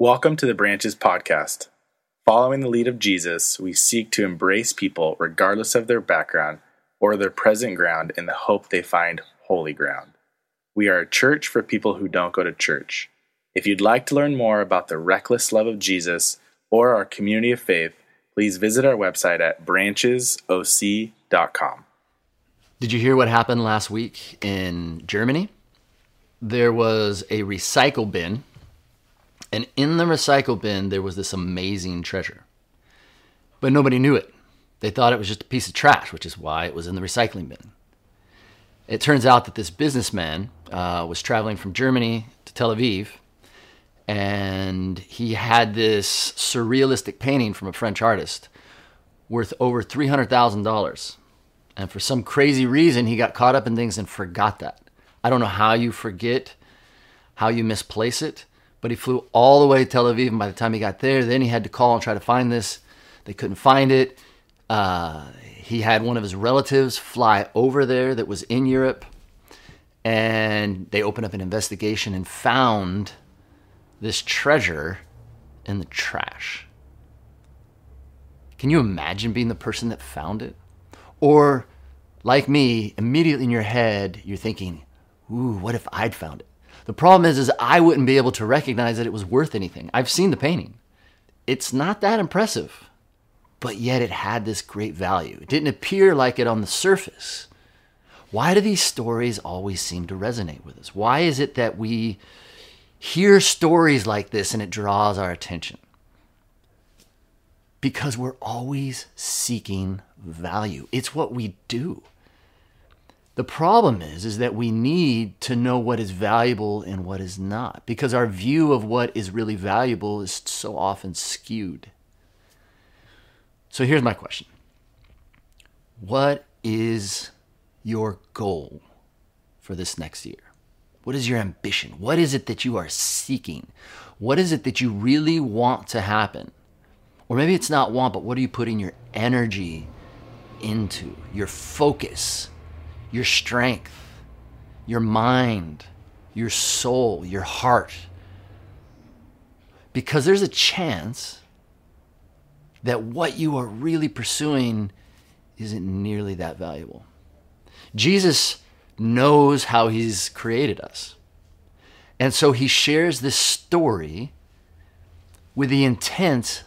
Welcome to the Branches Podcast. Following the lead of Jesus, we seek to embrace people regardless of their background or their present ground in the hope they find holy ground. We are a church for people who don't go to church. If you'd like to learn more about the reckless love of Jesus or our community of faith, please visit our website at branchesoc.com. Did you hear what happened last week in Germany? There was a recycle bin, and in the recycle bin, there was this amazing treasure. But nobody knew it. They thought it was just a piece of trash, which is why it was in the recycling bin. It turns out that this businessman uh, was traveling from Germany to Tel Aviv, and he had this surrealistic painting from a French artist worth over $300,000. And for some crazy reason, he got caught up in things and forgot that. I don't know how you forget, how you misplace it, but he flew all the way to Tel Aviv. And by the time he got there, then he had to call and try to find this. They couldn't find it. Uh, he had one of his relatives fly over there that was in Europe. And they opened up an investigation and found this treasure in the trash. Can you imagine being the person that found it? Or, like me, immediately in your head, you're thinking, ooh, what if I'd found it? The problem is, is I wouldn't be able to recognize that it was worth anything. I've seen the painting. It's not that impressive, but yet it had this great value. It didn't appear like it on the surface. Why do these stories always seem to resonate with us? Why is it that we hear stories like this and it draws our attention? Because we're always seeking value. It's what we do. The problem is is that we need to know what is valuable and what is not because our view of what is really valuable is so often skewed. So here's my question. What is your goal for this next year? What is your ambition? What is it that you are seeking? What is it that you really want to happen? Or maybe it's not want, but what are you putting your energy into? Your focus, your strength, your mind, your soul, your heart. Because there's a chance that what you are really pursuing isn't nearly that valuable. Jesus knows how he's created us. And so he shares this story with the intent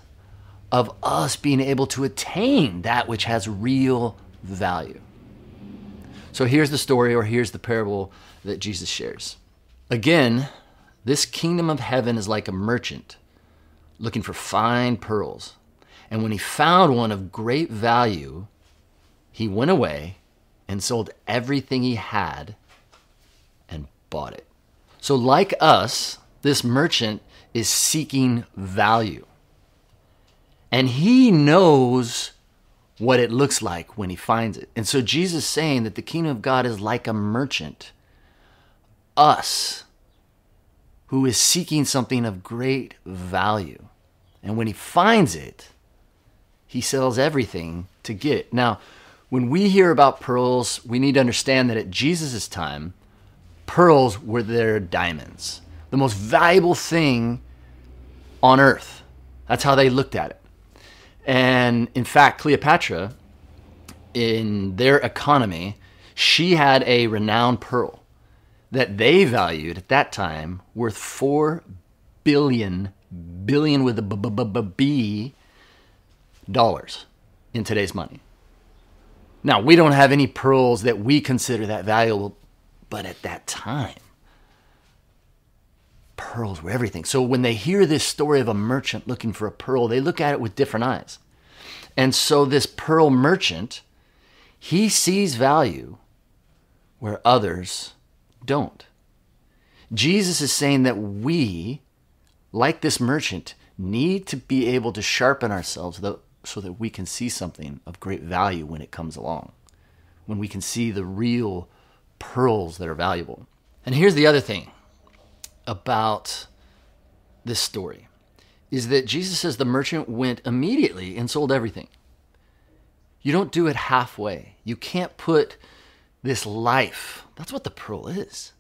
of us being able to attain that which has real value. So here's the story, or here's the parable that Jesus shares. Again, this kingdom of heaven is like a merchant looking for fine pearls. And when he found one of great value, he went away and sold everything he had and bought it. So, like us, this merchant is seeking value. And he knows what it looks like when he finds it. And so Jesus is saying that the kingdom of God is like a merchant, us, who is seeking something of great value. And when he finds it, he sells everything to get it. Now, when we hear about pearls, we need to understand that at Jesus' time, pearls were their diamonds, the most valuable thing on earth. That's how they looked at it. And in fact, Cleopatra, in their economy, she had a renowned pearl that they valued at that time worth four billion billion with a b b b b dollars in today's money. Now we don't have any pearls that we consider that valuable, but at that time, pearls were everything. So when they hear this story of a merchant looking for a pearl, they look at it with different eyes. And so this pearl merchant, he sees value where others don't. Jesus is saying that we, like this merchant, need to be able to sharpen ourselves so that we can see something of great value when it comes along, when we can see the real pearls that are valuable. And here's the other thing about this story is that Jesus says the merchant went immediately and sold everything. You don't do it halfway. You can't put this life, that's what the pearl is.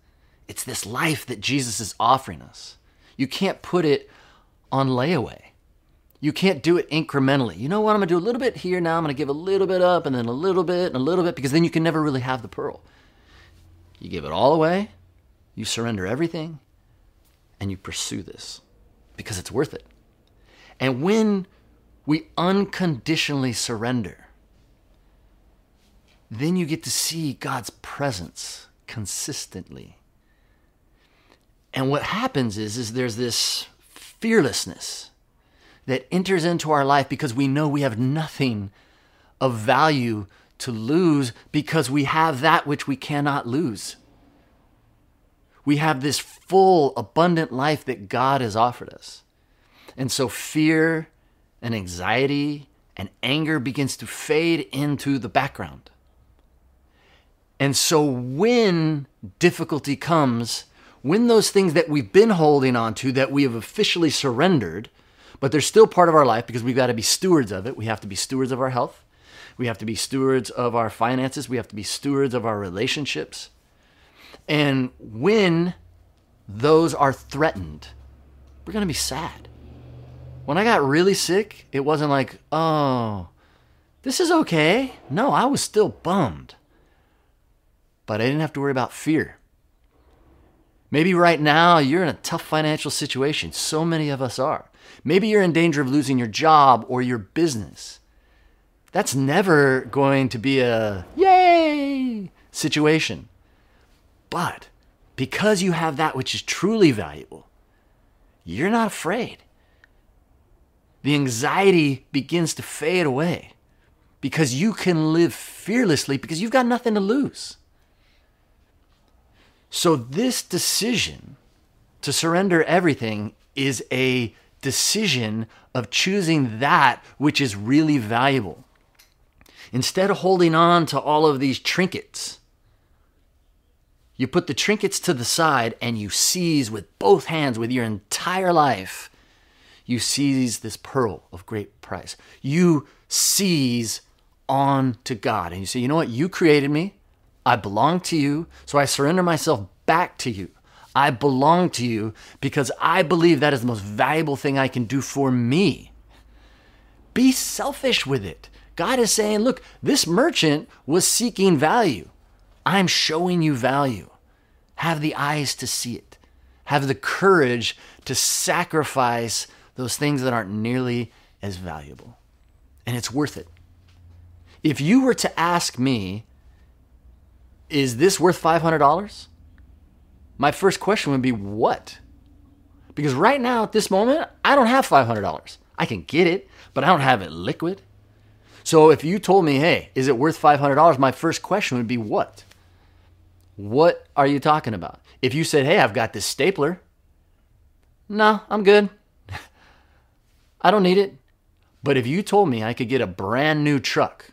It's this life that Jesus is offering us. You can't put it on layaway. You can't do it incrementally. You know what? I'm going to do a little bit here now. I'm going to give a little bit up and then a little bit and a little bit because then you can never really have the pearl. You give it all away, you surrender everything, and you pursue this because it's worth it. And when we unconditionally surrender, then you get to see God's presence consistently. And what happens is, is there's this fearlessness that enters into our life because we know we have nothing of value to lose because we have that which we cannot lose. We have this full, abundant life that God has offered us. And so fear and anxiety and anger begins to fade into the background. And so when difficulty comes, when those things that we've been holding on to, that we have officially surrendered, but they're still part of our life because we've got to be stewards of it. We have to be stewards of our health. We have to be stewards of our finances. We have to be stewards of our relationships. And when those are threatened, we're going to be sad. When I got really sick, it wasn't like, oh, this is okay. No, I was still bummed. But I didn't have to worry about fear. Maybe right now you're in a tough financial situation. So many of us are. Maybe you're in danger of losing your job or your business. That's never going to be a yay situation. But because you have that which is truly valuable, you're not afraid. The anxiety begins to fade away because you can live fearlessly because you've got nothing to lose. So, this decision to surrender everything is a decision of choosing that which is really valuable. Instead of holding on to all of these trinkets, you put the trinkets to the side and you seize with both hands, with your entire life, you seize this pearl of great price. You seize on to God and you say, you know what? You created me. I belong to you. So I surrender myself back to you. I belong to you because I believe that is the most valuable thing I can do for me. Be selfish with it. God is saying, look, this merchant was seeking value. I'm showing you value. Have the eyes to see it. Have the courage to sacrifice those things that aren't nearly as valuable. And it's worth it. If you were to ask me, is this worth $500? my first question would be what? Because right now, at this moment, I don't have $500. I can get it, but I don't have it liquid. So if you told me, hey, is it worth $500? My first question would be what? What are you talking about? If you said, hey, I've got this stapler, no, I'm good. I don't need it. But if you told me I could get a brand new truck,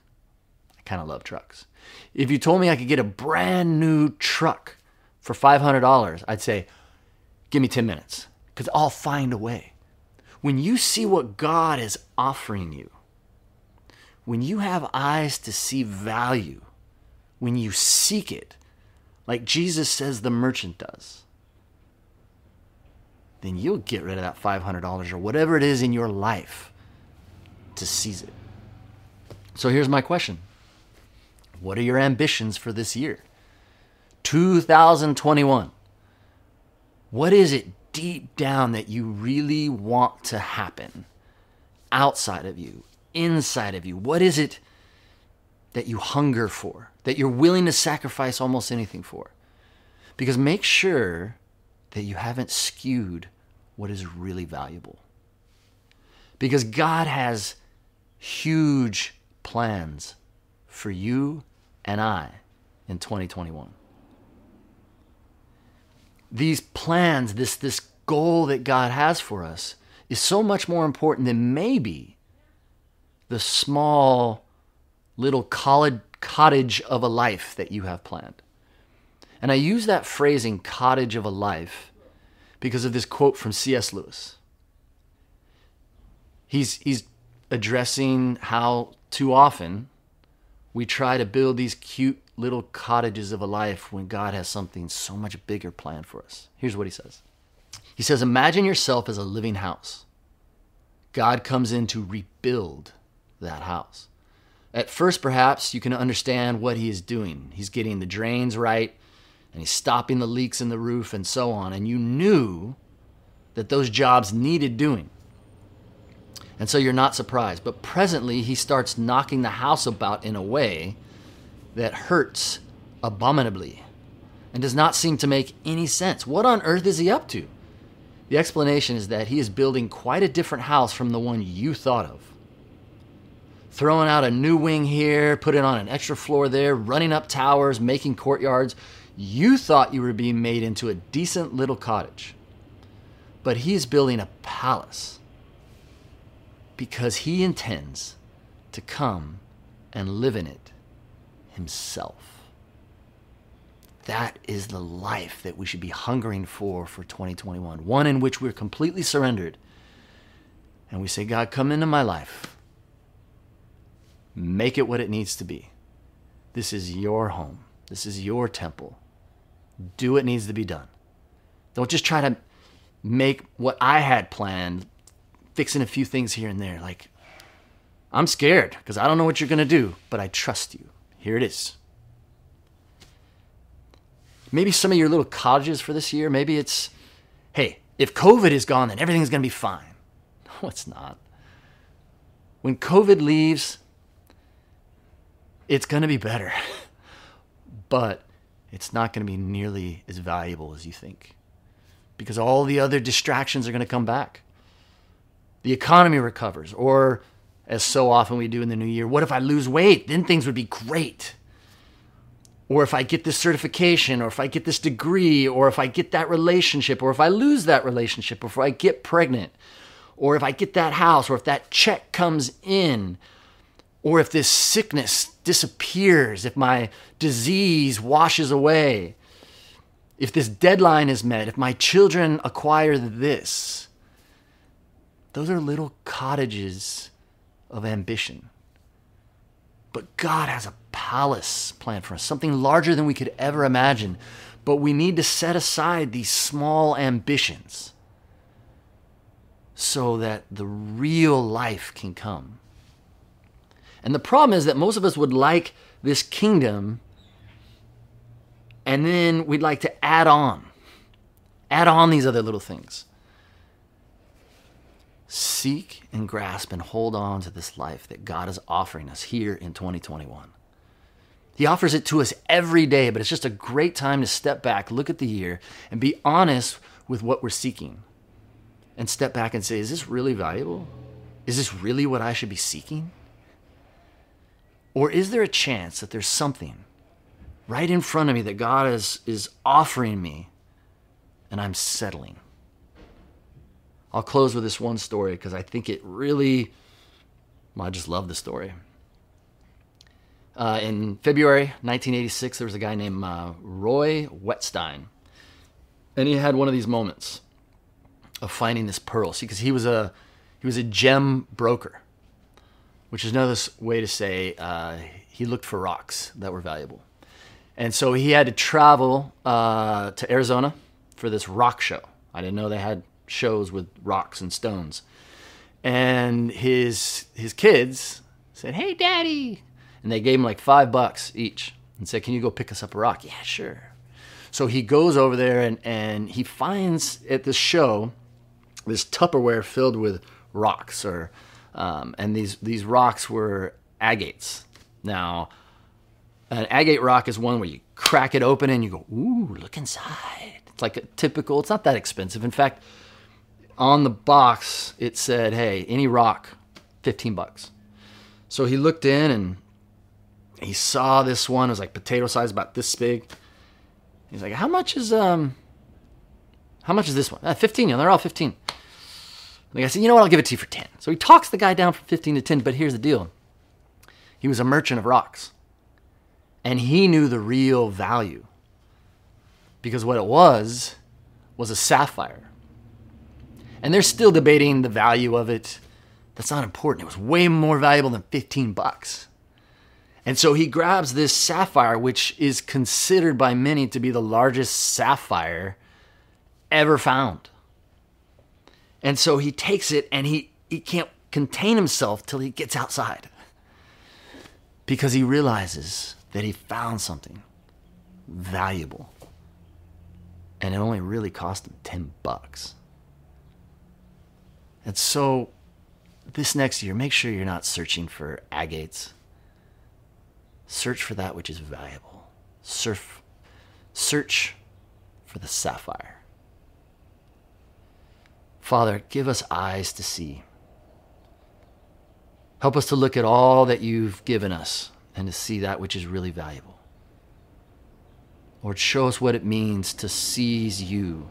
I kind of love trucks. If you told me I could get a brand new truck for $500, I'd say, give me 10 minutes because I'll find a way. When you see what God is offering you, when you have eyes to see value, when you seek it, like Jesus says the merchant does, then you'll get rid of that $500 or whatever it is in your life to seize it. So here's my question What are your ambitions for this year? 2021. What is it deep down that you really want to happen outside of you, inside of you? What is it that you hunger for, that you're willing to sacrifice almost anything for? Because make sure that you haven't skewed what is really valuable. Because God has huge plans for you and I in 2021 these plans, this, this goal that God has for us, is so much more important than maybe the small little cottage of a life that you have planned. And I use that phrasing, cottage of a life, because of this quote from C.S. Lewis. He's, he's addressing how too often we try to build these cute little cottages of a life when God has something so much bigger planned for us. Here's what he says He says, Imagine yourself as a living house. God comes in to rebuild that house. At first, perhaps you can understand what he is doing. He's getting the drains right, and he's stopping the leaks in the roof, and so on. And you knew that those jobs needed doing. And so you're not surprised. But presently, he starts knocking the house about in a way that hurts abominably and does not seem to make any sense. What on earth is he up to? The explanation is that he is building quite a different house from the one you thought of. Throwing out a new wing here, putting on an extra floor there, running up towers, making courtyards. You thought you were being made into a decent little cottage. But he is building a palace because he intends to come and live in it himself. That is the life that we should be hungering for for 2021. One in which we're completely surrendered. And we say, God, come into my life. Make it what it needs to be. This is your home. This is your temple. Do what needs to be done. Don't just try to make what I had planned, fixing a few things here and there. Like, I'm scared because I don't know what you're going to do, but I trust you. Here it is maybe some of your little cottages for this year, maybe it's, hey, if COVID is gone, then everything's going to be fine. No, it's not. When COVID leaves, it's going to be better, but it's not going to be nearly as valuable as you think because all the other distractions are going to come back. The economy recovers, or as so often we do in the new year, what if I lose weight? Then things would be great or if I get this certification, or if I get this degree, or if I get that relationship, or if I lose that relationship, or if I get pregnant, or if I get that house, or if that check comes in, or if this sickness disappears, if my disease washes away, if this deadline is met, if my children acquire this. Those are little cottages of ambition. But God has a palace planned for us, something larger than we could ever imagine. But we need to set aside these small ambitions so that the real life can come. And the problem is that most of us would like this kingdom and then we'd like to add on, add on these other little things seek and grasp and hold on to this life that God is offering us here in 2021. He offers it to us every day, but it's just a great time to step back, look at the year, and be honest with what we're seeking. And step back and say, is this really valuable? Is this really what I should be seeking? Or is there a chance that there's something right in front of me that God is, is offering me and I'm settling? I'll close with this one story because I think it really, well, I just love the story. Uh, in February 1986, there was a guy named uh, Roy Whetstine, and he had one of these moments of finding this pearl. See, because he was a he was a gem broker, which is another way to say uh, he looked for rocks that were valuable, and so he had to travel uh, to Arizona for this rock show. I didn't know they had shows with rocks and stones. And his his kids said, "Hey, Daddy," and they gave him like five bucks each and said, "Can you go pick us up a rock?" Yeah, sure. So he goes over there and and he finds at this show this Tupperware filled with rocks, or um, and these these rocks were agates. Now, an agate rock is one where you crack it open and you go, "Ooh, look inside." It's like a typical. It's not that expensive. In fact, on the box it said, "Hey, any rock, 15 bucks." So he looked in and he saw this one. It was like potato size, about this big. He's like, "How much is um? How much is this one? Uh, 15. Yeah, they're all 15." The guy said, "You know what? I'll give it to you for 10." So he talks the guy down from 15 to 10. But here's the deal: he was a merchant of rocks, and he knew the real value because what it was was a sapphire and they're still debating the value of it. That's not important. It was way more valuable than 15 bucks. And so he grabs this sapphire, which is considered by many to be the largest sapphire ever found. And so he takes it and he he can't contain himself till he gets outside because he realizes that he found something valuable and it only really cost him 10 bucks. And so this next year, make sure you're not searching for agates. Search for that which is valuable. Surf, search for the sapphire. Father, give us eyes to see. Help us to look at all that you've given us and to see that which is really valuable. Lord, show us what it means to seize you,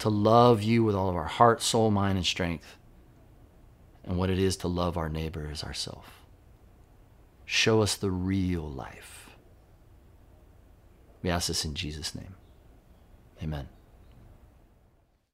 to love you with all of our heart, soul, mind, and strength, and what it is to love our neighbor as ourselves. Show us the real life. We ask this in Jesus' name. Amen.